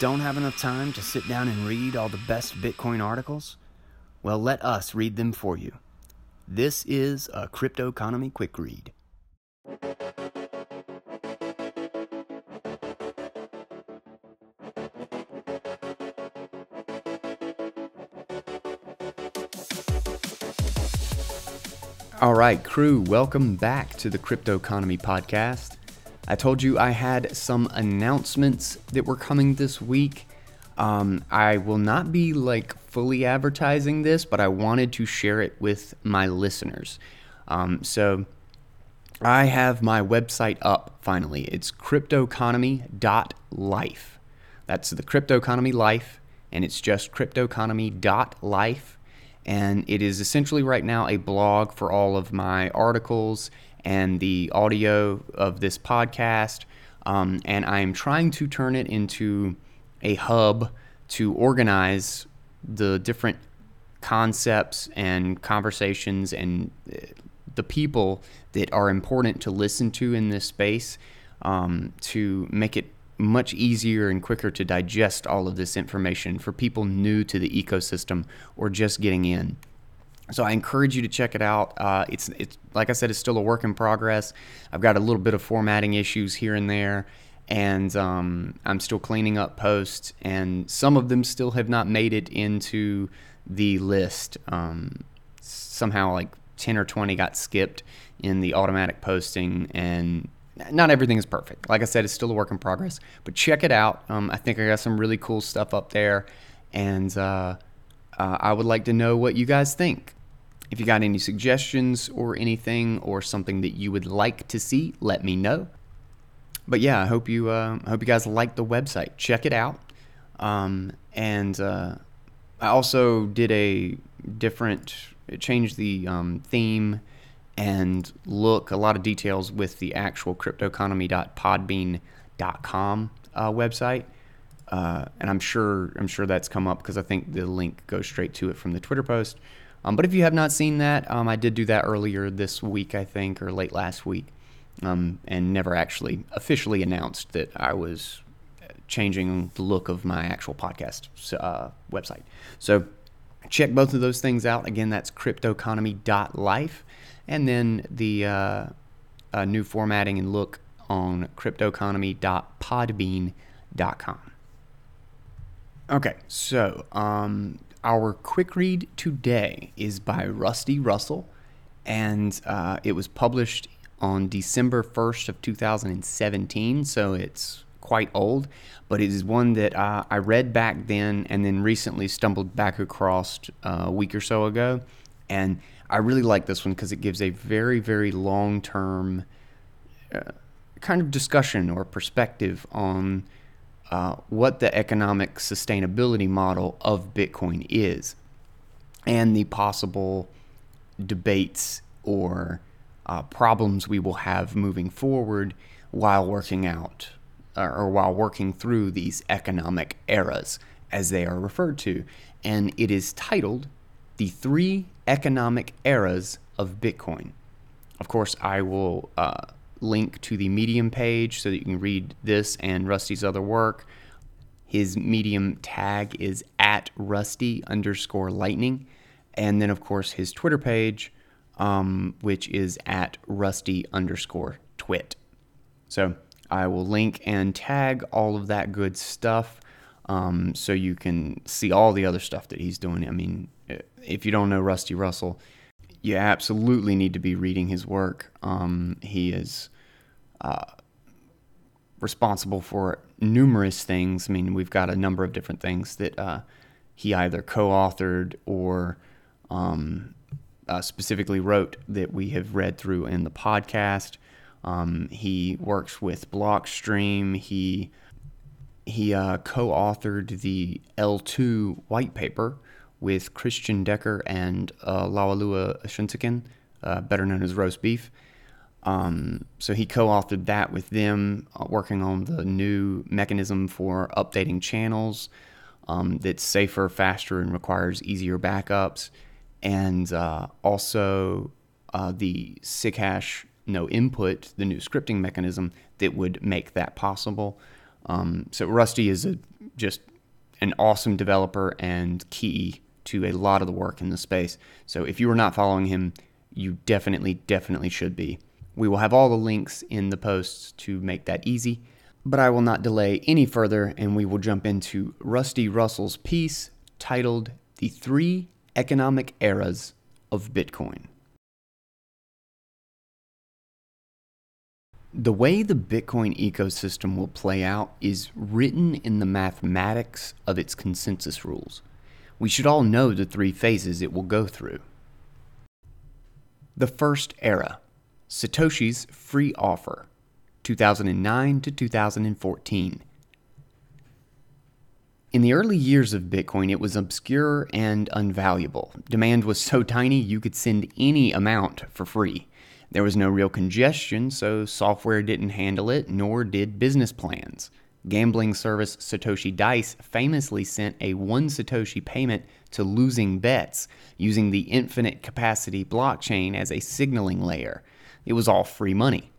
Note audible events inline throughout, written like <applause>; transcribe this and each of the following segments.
Don't have enough time to sit down and read all the best Bitcoin articles? Well, let us read them for you. This is a Crypto Economy Quick Read. All right, crew, welcome back to the Crypto Economy Podcast. I told you I had some announcements that were coming this week. Um, I will not be like fully advertising this, but I wanted to share it with my listeners. Um, so I have my website up finally. It's cryptoeconomy.life. That's the crypto economy life, and it's just cryptoeconomy.life. And it is essentially right now a blog for all of my articles and the audio of this podcast. Um, and I am trying to turn it into a hub to organize the different concepts and conversations and uh, the people that are important to listen to in this space um, to make it much easier and quicker to digest all of this information for people new to the ecosystem or just getting in. So I encourage you to check it out. Uh, it's it's like I said, it's still a work in progress. I've got a little bit of formatting issues here and there, and um, I'm still cleaning up posts, and some of them still have not made it into the list. Um, somehow, like ten or twenty got skipped in the automatic posting, and not everything is perfect. Like I said, it's still a work in progress, but check it out. Um, I think I got some really cool stuff up there, and uh, uh, I would like to know what you guys think. If you got any suggestions or anything or something that you would like to see, let me know. But yeah, I hope you uh, hope you guys like the website. Check it out. Um, and uh, I also did a different changed the um, theme and look a lot of details with the actual cryptoeconomy.podbean.com uh, website. Uh, and I'm sure I'm sure that's come up because I think the link goes straight to it from the Twitter post. Um, but if you have not seen that, um, I did do that earlier this week, I think, or late last week, um, and never actually officially announced that I was changing the look of my actual podcast uh, website. So check both of those things out. Again, that's cryptoeconomy.life, and then the uh, uh, new formatting and look on cryptoeconomy.podbean.com. Okay, so um, our quick read today is by Rusty Russell, and uh, it was published on December 1st of 2017, so it's quite old, but it is one that uh, I read back then and then recently stumbled back across uh, a week or so ago, and I really like this one because it gives a very, very long-term uh, kind of discussion or perspective on uh, what the economic sustainability model of Bitcoin is and the possible debates or uh, problems we will have moving forward while working out or while working through these economic eras, as they are referred to. And it is titled The Three Economic Eras of Bitcoin. Of course, I will uh, link to the Medium page so that you can read this and Rusty's other work. His Medium tag is at Rusty underscore lightning. And then, of course, his Twitter page, um, which is at Rusty underscore twit. So I will link and tag all of that good stuff um, so you can see all the other stuff that he's doing. I mean, if you don't know Rusty Russell, you absolutely need to be reading his work. Um, he is responsible for numerous things. I mean, we've got a number of different things that uh, he either co authored or um, uh, specifically wrote that we have read through in the podcast. Um, he works with Blockstream. He he uh, co-authored the eltoo white paper with Christian Decker and uh, Shunsakin, uh, better known as Roast Beef. Um, so he co-authored that with them, uh, working on the new mechanism for updating channels um, that's safer, faster, and requires easier backups, and uh, also uh, the SigHash no input, the new scripting mechanism that would make that possible. Um, so Rusty is a just an awesome developer and key to a lot of the work in the space. So if you are not following him, you definitely, definitely should be. We will have all the links in the posts to make that easy, but I will not delay any further and we will jump into Rusty Russell's piece titled The Three Economic Eras of Bitcoin. The way the Bitcoin ecosystem will play out is written in the mathematics of its consensus rules. We should all know the three phases it will go through. The first era Satoshi's free offer, 2009 to 2014. In the early years of Bitcoin, it was obscure and unvaluable. Demand was so tiny you could send any amount for free. There was no real congestion, so software didn't handle it, nor did business plans. Gambling service Satoshi Dice famously sent a 1 Satoshi payment to losing bets using the infinite capacity blockchain as a signaling layer. It was all free money.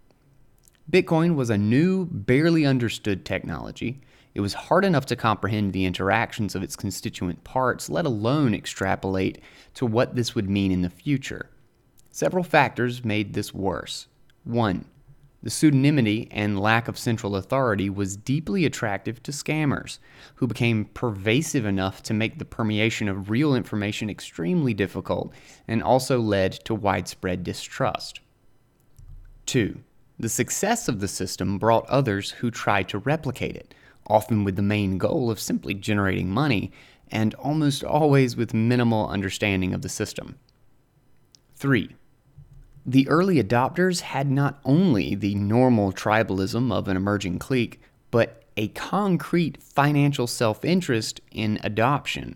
Bitcoin was a new, barely understood technology. It was hard enough to comprehend the interactions of its constituent parts, let alone extrapolate to what this would mean in the future. Several factors made this worse. One, the pseudonymity and lack of central authority was deeply attractive to scammers, who became pervasive enough to make the permeation of real information extremely difficult and also led to widespread distrust. 2. The success of the system brought others who tried to replicate it, often with the main goal of simply generating money, and almost always with minimal understanding of the system. 3. The early adopters had not only the normal tribalism of an emerging clique, but a concrete financial self interest in adoption.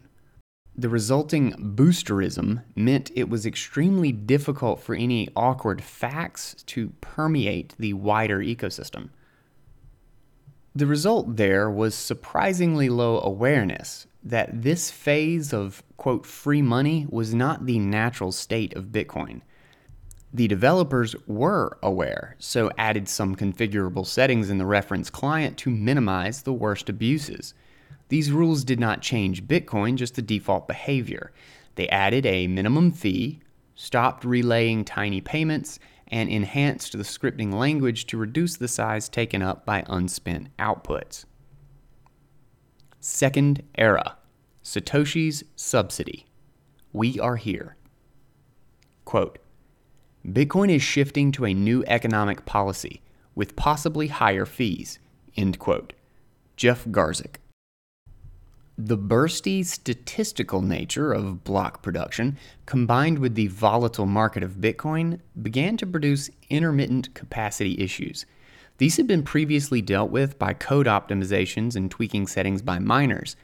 The resulting boosterism meant it was extremely difficult for any awkward facts to permeate the wider ecosystem. The result there was surprisingly low awareness that this phase of, quote, free money was not the natural state of Bitcoin. The developers were aware, so added some configurable settings in the reference client to minimize the worst abuses. These rules did not change Bitcoin, just the default behavior. They added a minimum fee, stopped relaying tiny payments, and enhanced the scripting language to reduce the size taken up by unspent outputs. Second era Satoshi's subsidy. We are here. Quote, Bitcoin is shifting to a new economic policy with possibly higher fees. End quote. Jeff Garzik. The bursty statistical nature of block production, combined with the volatile market of Bitcoin, began to produce intermittent capacity issues. These had been previously dealt with by code optimizations and tweaking settings by miners,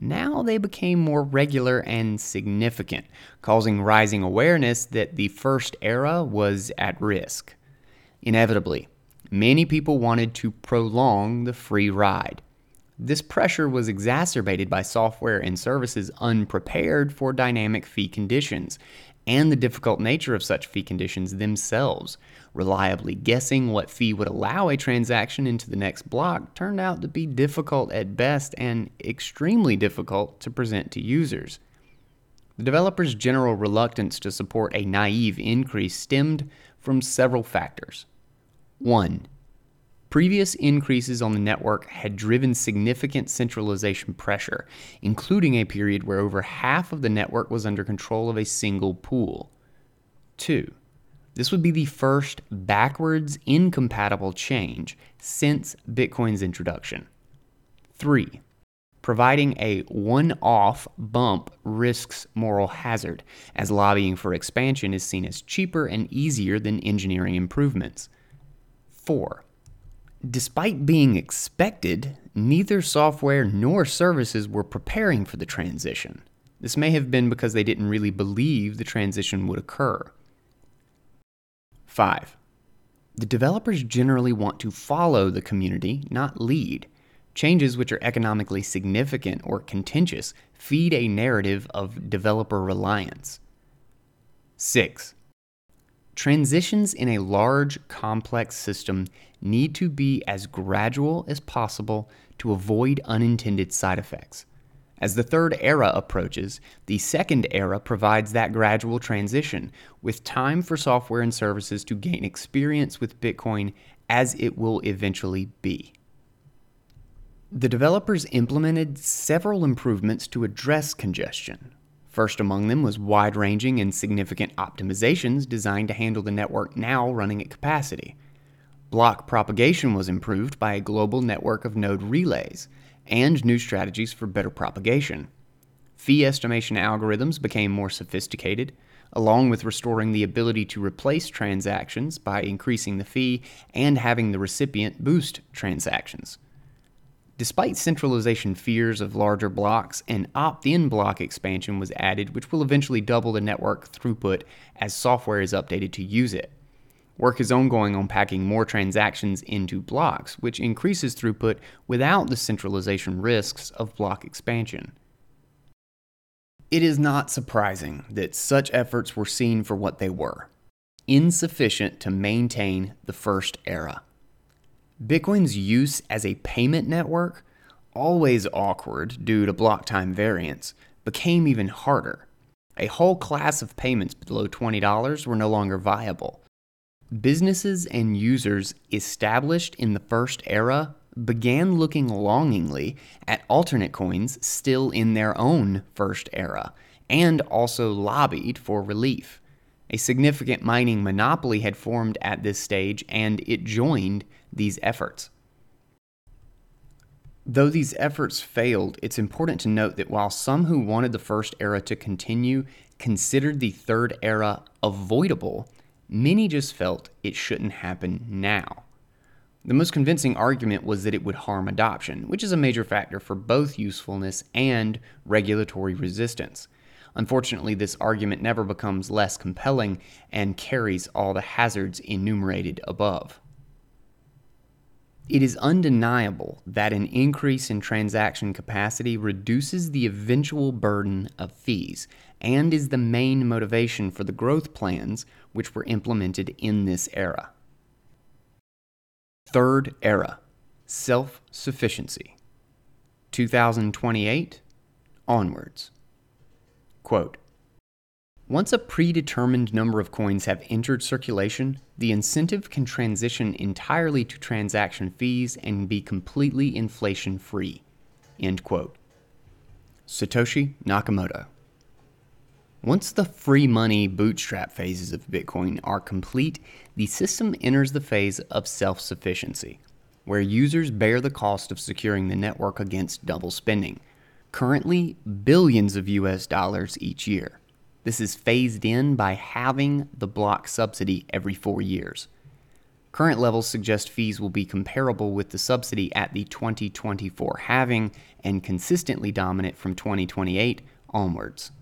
now they became more regular and significant, causing rising awareness that the first era was at risk. Inevitably, many people wanted to prolong the free ride. This pressure was exacerbated by software and services unprepared for dynamic fee conditions and the difficult nature of such fee conditions themselves. Reliably guessing what fee would allow a transaction into the next block turned out to be difficult at best and extremely difficult to present to users. The developer's general reluctance to support a naive increase stemmed from several factors. 1. Previous increases on the network had driven significant centralization pressure, including a period where over half of the network was under control of a single pool. 2. This would be the first backwards incompatible change since Bitcoin's introduction. 3. Providing a one off bump risks moral hazard, as lobbying for expansion is seen as cheaper and easier than engineering improvements. 4 Despite being expected, neither software nor services were preparing for the transition. This may have been because they didn't really believe the transition would occur. 5. The developers generally want to follow the community, not lead. Changes which are economically significant or contentious feed a narrative of developer reliance. 6. Transitions in a large, complex system need to be as gradual as possible to avoid unintended side effects. As the third era approaches, the second era provides that gradual transition, with time for software and services to gain experience with Bitcoin as it will eventually be. The developers implemented several improvements to address congestion. First among them was wide ranging and significant optimizations designed to handle the network now running at capacity. Block propagation was improved by a global network of node relays and new strategies for better propagation. Fee estimation algorithms became more sophisticated, along with restoring the ability to replace transactions by increasing the fee and having the recipient boost transactions. Despite centralization fears of larger blocks, an opt in block expansion was added, which will eventually double the network throughput as software is updated to use it. Work is ongoing on packing more transactions into blocks, which increases throughput without the centralization risks of block expansion. It is not surprising that such efforts were seen for what they were insufficient to maintain the first era. Bitcoin's use as a payment network, always awkward due to block time variance, became even harder. A whole class of payments below $20 were no longer viable. Businesses and users established in the first era began looking longingly at alternate coins still in their own first era, and also lobbied for relief. A significant mining monopoly had formed at this stage, and it joined these efforts. Though these efforts failed, it's important to note that while some who wanted the first era to continue considered the third era avoidable, Many just felt it shouldn't happen now. The most convincing argument was that it would harm adoption, which is a major factor for both usefulness and regulatory resistance. Unfortunately, this argument never becomes less compelling and carries all the hazards enumerated above. It is undeniable that an increase in transaction capacity reduces the eventual burden of fees and is the main motivation for the growth plans which were implemented in this era. Third era self sufficiency. 2028 onwards. Quote once a predetermined number of coins have entered circulation, the incentive can transition entirely to transaction fees and be completely inflation free. End quote. Satoshi Nakamoto. Once the free money bootstrap phases of Bitcoin are complete, the system enters the phase of self sufficiency, where users bear the cost of securing the network against double spending, currently billions of US dollars each year. This is phased in by halving the block subsidy every four years. Current levels suggest fees will be comparable with the subsidy at the 2024 halving and consistently dominant from 2028 onwards.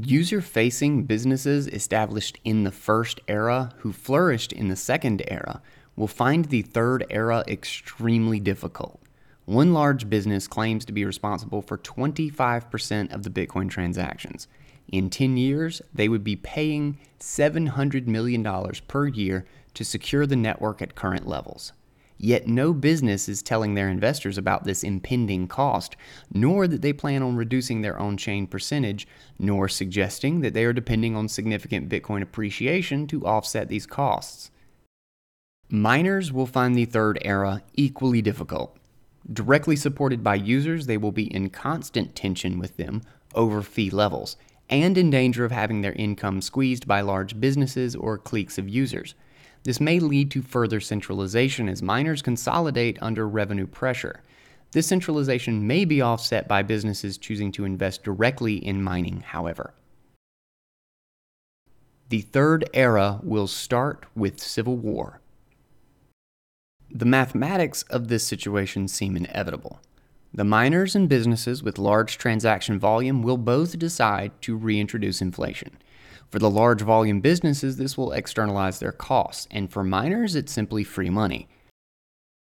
User facing businesses established in the first era who flourished in the second era will find the third era extremely difficult. One large business claims to be responsible for 25% of the Bitcoin transactions. In 10 years, they would be paying $700 million per year to secure the network at current levels. Yet no business is telling their investors about this impending cost, nor that they plan on reducing their on chain percentage, nor suggesting that they are depending on significant Bitcoin appreciation to offset these costs. Miners will find the third era equally difficult. Directly supported by users, they will be in constant tension with them over fee levels and in danger of having their income squeezed by large businesses or cliques of users. This may lead to further centralization as miners consolidate under revenue pressure. This centralization may be offset by businesses choosing to invest directly in mining, however. The third era will start with civil war. The mathematics of this situation seem inevitable. The miners and businesses with large transaction volume will both decide to reintroduce inflation. For the large volume businesses, this will externalize their costs, and for miners, it's simply free money.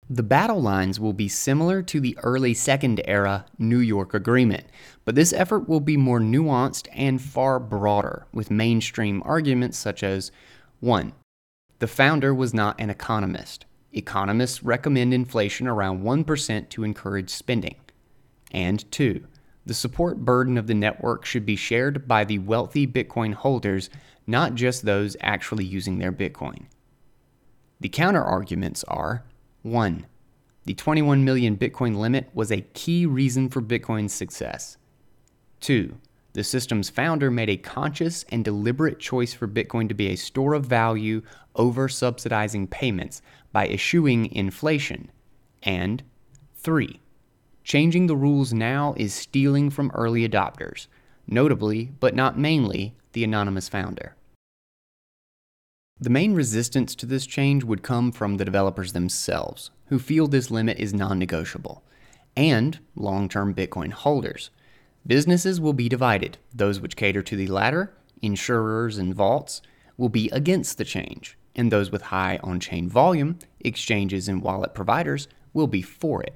The battle lines will be similar to the early Second Era New York Agreement, but this effort will be more nuanced and far broader, with mainstream arguments such as 1. The founder was not an economist. Economists recommend inflation around 1% to encourage spending. And 2. The support burden of the network should be shared by the wealthy Bitcoin holders, not just those actually using their Bitcoin. The counter arguments are 1. The 21 million Bitcoin limit was a key reason for Bitcoin's success. 2. The system's founder made a conscious and deliberate choice for Bitcoin to be a store of value over subsidizing payments by eschewing inflation. And 3. Changing the rules now is stealing from early adopters, notably, but not mainly, the anonymous founder. The main resistance to this change would come from the developers themselves, who feel this limit is non negotiable, and long term Bitcoin holders. Businesses will be divided. Those which cater to the latter, insurers and vaults, will be against the change, and those with high on chain volume, exchanges and wallet providers, will be for it.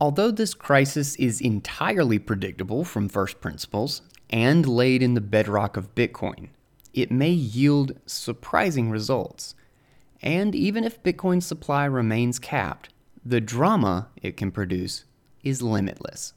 Although this crisis is entirely predictable from first principles and laid in the bedrock of Bitcoin, it may yield surprising results. And even if Bitcoin's supply remains capped, the drama it can produce is limitless.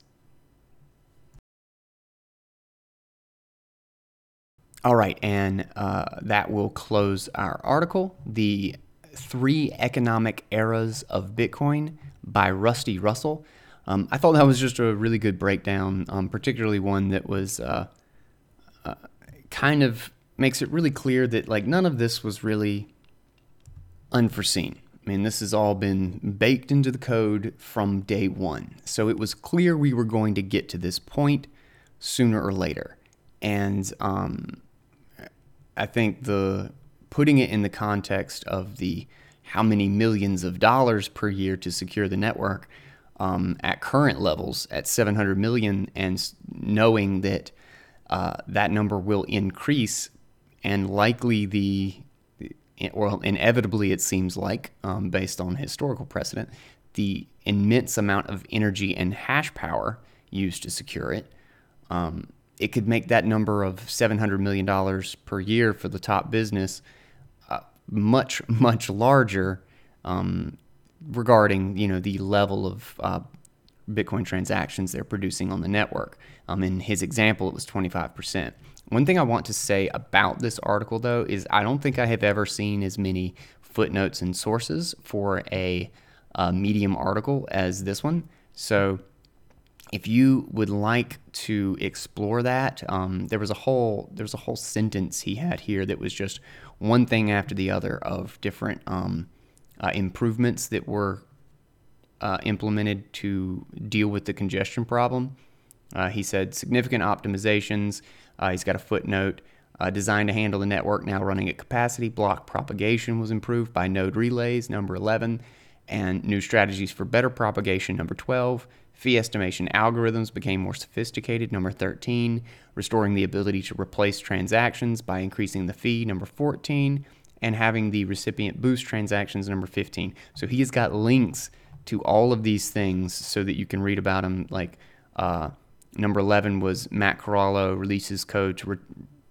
All right, and uh, that will close our article The Three Economic Eras of Bitcoin by Rusty Russell. Um, I thought that was just a really good breakdown, um, particularly one that was uh, uh, kind of makes it really clear that like none of this was really unforeseen. I mean, this has all been baked into the code from day one. So it was clear we were going to get to this point sooner or later. And um, I think the putting it in the context of the how many millions of dollars per year to secure the network um, at current levels at 700 million, and knowing that uh, that number will increase and likely the well inevitably it seems like um, based on historical precedent the immense amount of energy and hash power used to secure it um, it could make that number of $700 million per year for the top business uh, much much larger um, regarding you know the level of uh, bitcoin transactions they're producing on the network um, in his example it was 25% one thing I want to say about this article, though, is I don't think I have ever seen as many footnotes and sources for a, a medium article as this one. So, if you would like to explore that, um, there was a whole there's a whole sentence he had here that was just one thing after the other of different um, uh, improvements that were uh, implemented to deal with the congestion problem. Uh, he said significant optimizations uh, he's got a footnote uh, designed to handle the network now running at capacity. Block propagation was improved by node relays, number 11, and new strategies for better propagation, number 12. Fee estimation algorithms became more sophisticated, number 13. Restoring the ability to replace transactions by increasing the fee, number 14. And having the recipient boost transactions, number 15. So he has got links to all of these things so that you can read about them, like uh, Number 11 was Matt Corallo releases code to, re-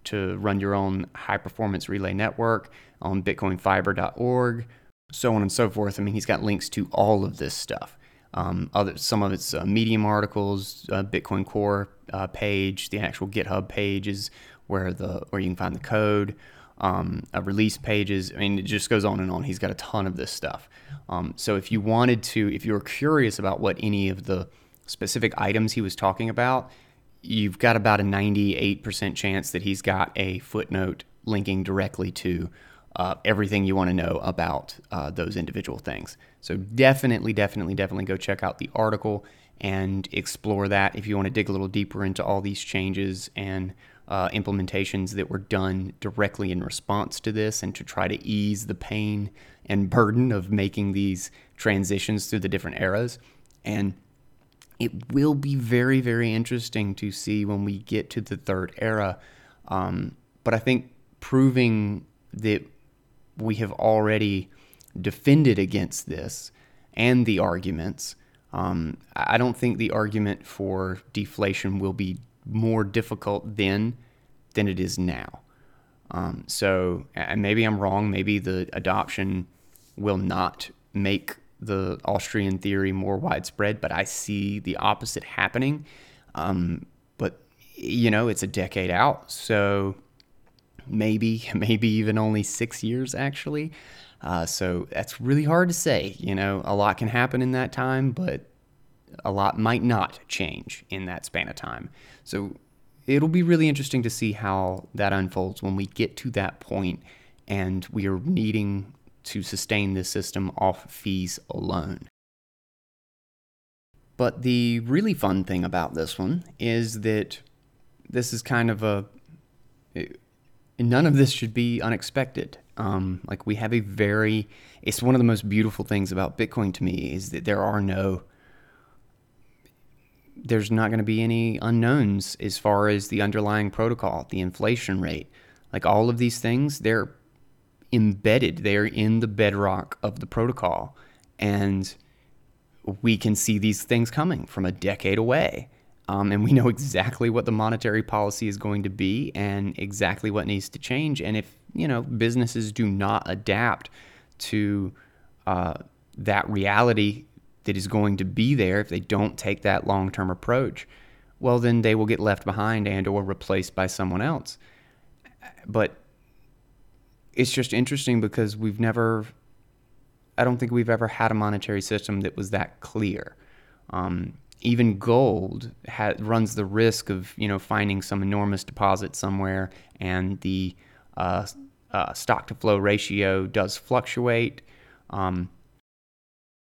to run your own high performance relay network on bitcoinfiber.org, so on and so forth. I mean, he's got links to all of this stuff. Um, other some of it's uh, Medium articles, uh, Bitcoin Core uh, page, the actual GitHub page is where the where you can find the code. Um, release pages. I mean, it just goes on and on. He's got a ton of this stuff. Um, so if you wanted to, if you were curious about what any of the specific items he was talking about, you've got about a 98% chance that he's got a footnote linking directly to uh, everything you want to know about uh, those individual things. So definitely, definitely, definitely go check out the article and explore that if you want to dig a little deeper into all these changes and uh, implementations that were done directly in response to this and to try to ease the pain and burden of making these transitions through the different eras. And it will be very, very interesting to see when we get to the third era. Um, but I think proving that we have already defended against this and the arguments. Um, I don't think the argument for deflation will be more difficult then than it is now. Um, so, and maybe I'm wrong. Maybe the adoption will not make the Austrian theory more widespread, but I see the opposite happening. Um, but you know, it's a decade out, so maybe, <laughs> maybe even only six years actually. Uh, so that's really hard to say. You know, a lot can happen in that time, but a lot might not change in that span of time. So it'll be really interesting to see how that unfolds when we get to that point and we are needing to sustain this system off fees alone. But the really fun thing about this one is that this is kind of a. None of this should be unexpected. Um, like we have a very, it's one of the most beautiful things about Bitcoin to me is that there are no, there's not going to be any unknowns as far as the underlying protocol, the inflation rate, like all of these things, they're embedded, they're in the bedrock of the protocol, and we can see these things coming from a decade away. Um, and we know exactly what the monetary policy is going to be and exactly what needs to change. And if you know businesses do not adapt to uh, that reality that is going to be there, if they don't take that long-term approach, well, then they will get left behind and or replaced by someone else. But it's just interesting because we've never, I don't think we've ever had a monetary system that was that clear. Um, even gold ha- runs the risk of you know finding some enormous deposit somewhere, and the uh, uh, stock to flow ratio does fluctuate. Um,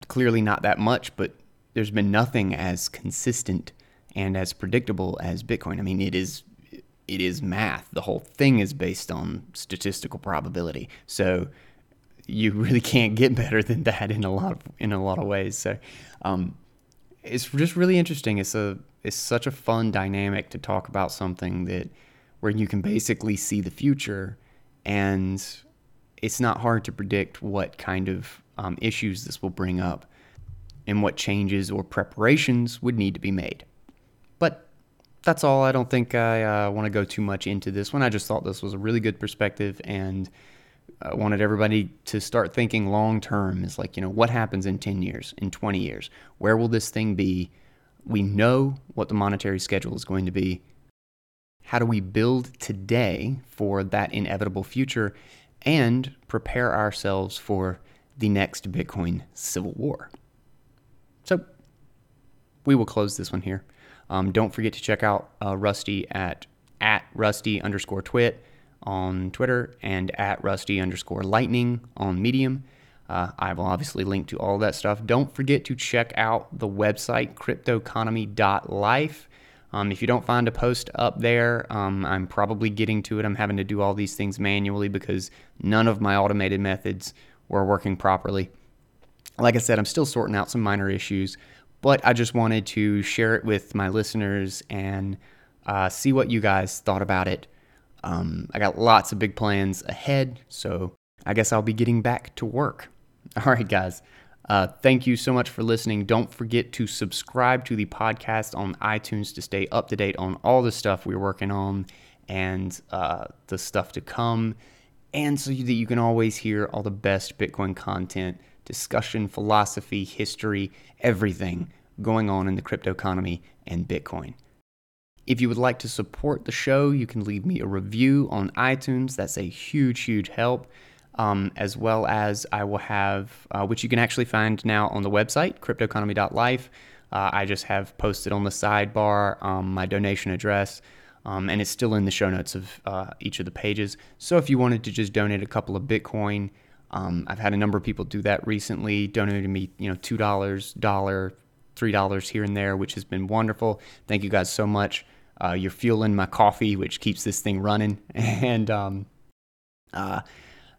clearly, not that much, but there's been nothing as consistent and as predictable as Bitcoin. I mean, it is it is math. The whole thing is based on statistical probability. So you <laughs> really can't get better than that in a lot of in a lot of ways. So um, it's just really interesting. It's a it's such a fun dynamic to talk about something that where you can basically see the future, and it's not hard to predict what kind of um, issues this will bring up, and what changes or preparations would need to be made. But that's all. I don't think I uh, want to go too much into this one. I just thought this was a really good perspective and I wanted everybody to start thinking long term is like, you know, what happens in 10 years, in 20 years? Where will this thing be? We know what the monetary schedule is going to be. How do we build today for that inevitable future and prepare ourselves for the next Bitcoin civil war? So we will close this one here. Um, don't forget to check out uh, Rusty at at Rusty underscore twit on Twitter and at Rusty underscore lightning on Medium. Uh, I will obviously link to all that stuff. Don't forget to check out the website cryptoeconomy.life. Um, if you don't find a post up there, um, I'm probably getting to it. I'm having to do all these things manually because none of my automated methods were working properly. Like I said, I'm still sorting out some minor issues, but I just wanted to share it with my listeners and uh, see what you guys thought about it. Um, I got lots of big plans ahead, so I guess I'll be getting back to work. <laughs> All right, guys. Uh, thank you so much for listening. Don't forget to subscribe to the podcast on iTunes to stay up to date on all the stuff we're working on and uh, the stuff to come, and so that you can always hear all the best Bitcoin content, discussion, philosophy, history, everything going on in the crypto economy and Bitcoin. If you would like to support the show, you can leave me a review on iTunes. That's a huge, huge help. Um, as well as I will have, uh, which you can actually find now on the website, cryptoeconomy.life. Uh, I just have posted on the sidebar um, my donation address, um, and it's still in the show notes of uh, each of the pages. So if you wanted to just donate a couple of Bitcoin, um, I've had a number of people do that recently, donating me, you know, two dollars, dollar, three dollars here and there, which has been wonderful. Thank you guys so much. Uh, you're fueling my coffee, which keeps this thing running. <laughs> And um, uh,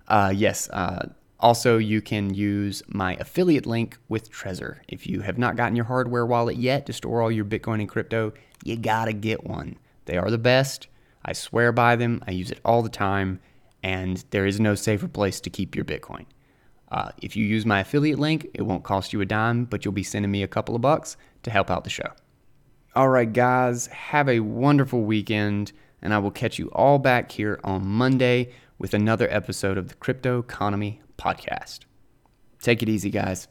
uh, yes, uh, also you can use my affiliate link with Trezor. If you have not gotten your hardware wallet yet to store all your Bitcoin and crypto, you gotta get one. They are the best. I swear by them. I use it all the time, and there is no safer place to keep your Bitcoin. Uh, if you use my affiliate link, it won't cost you a dime, but you'll be sending me a couple of bucks to help out the show. All right, guys, have a wonderful weekend, and I will catch you all back here on Monday with another episode of the Crypto Economy Podcast. Take it easy, guys.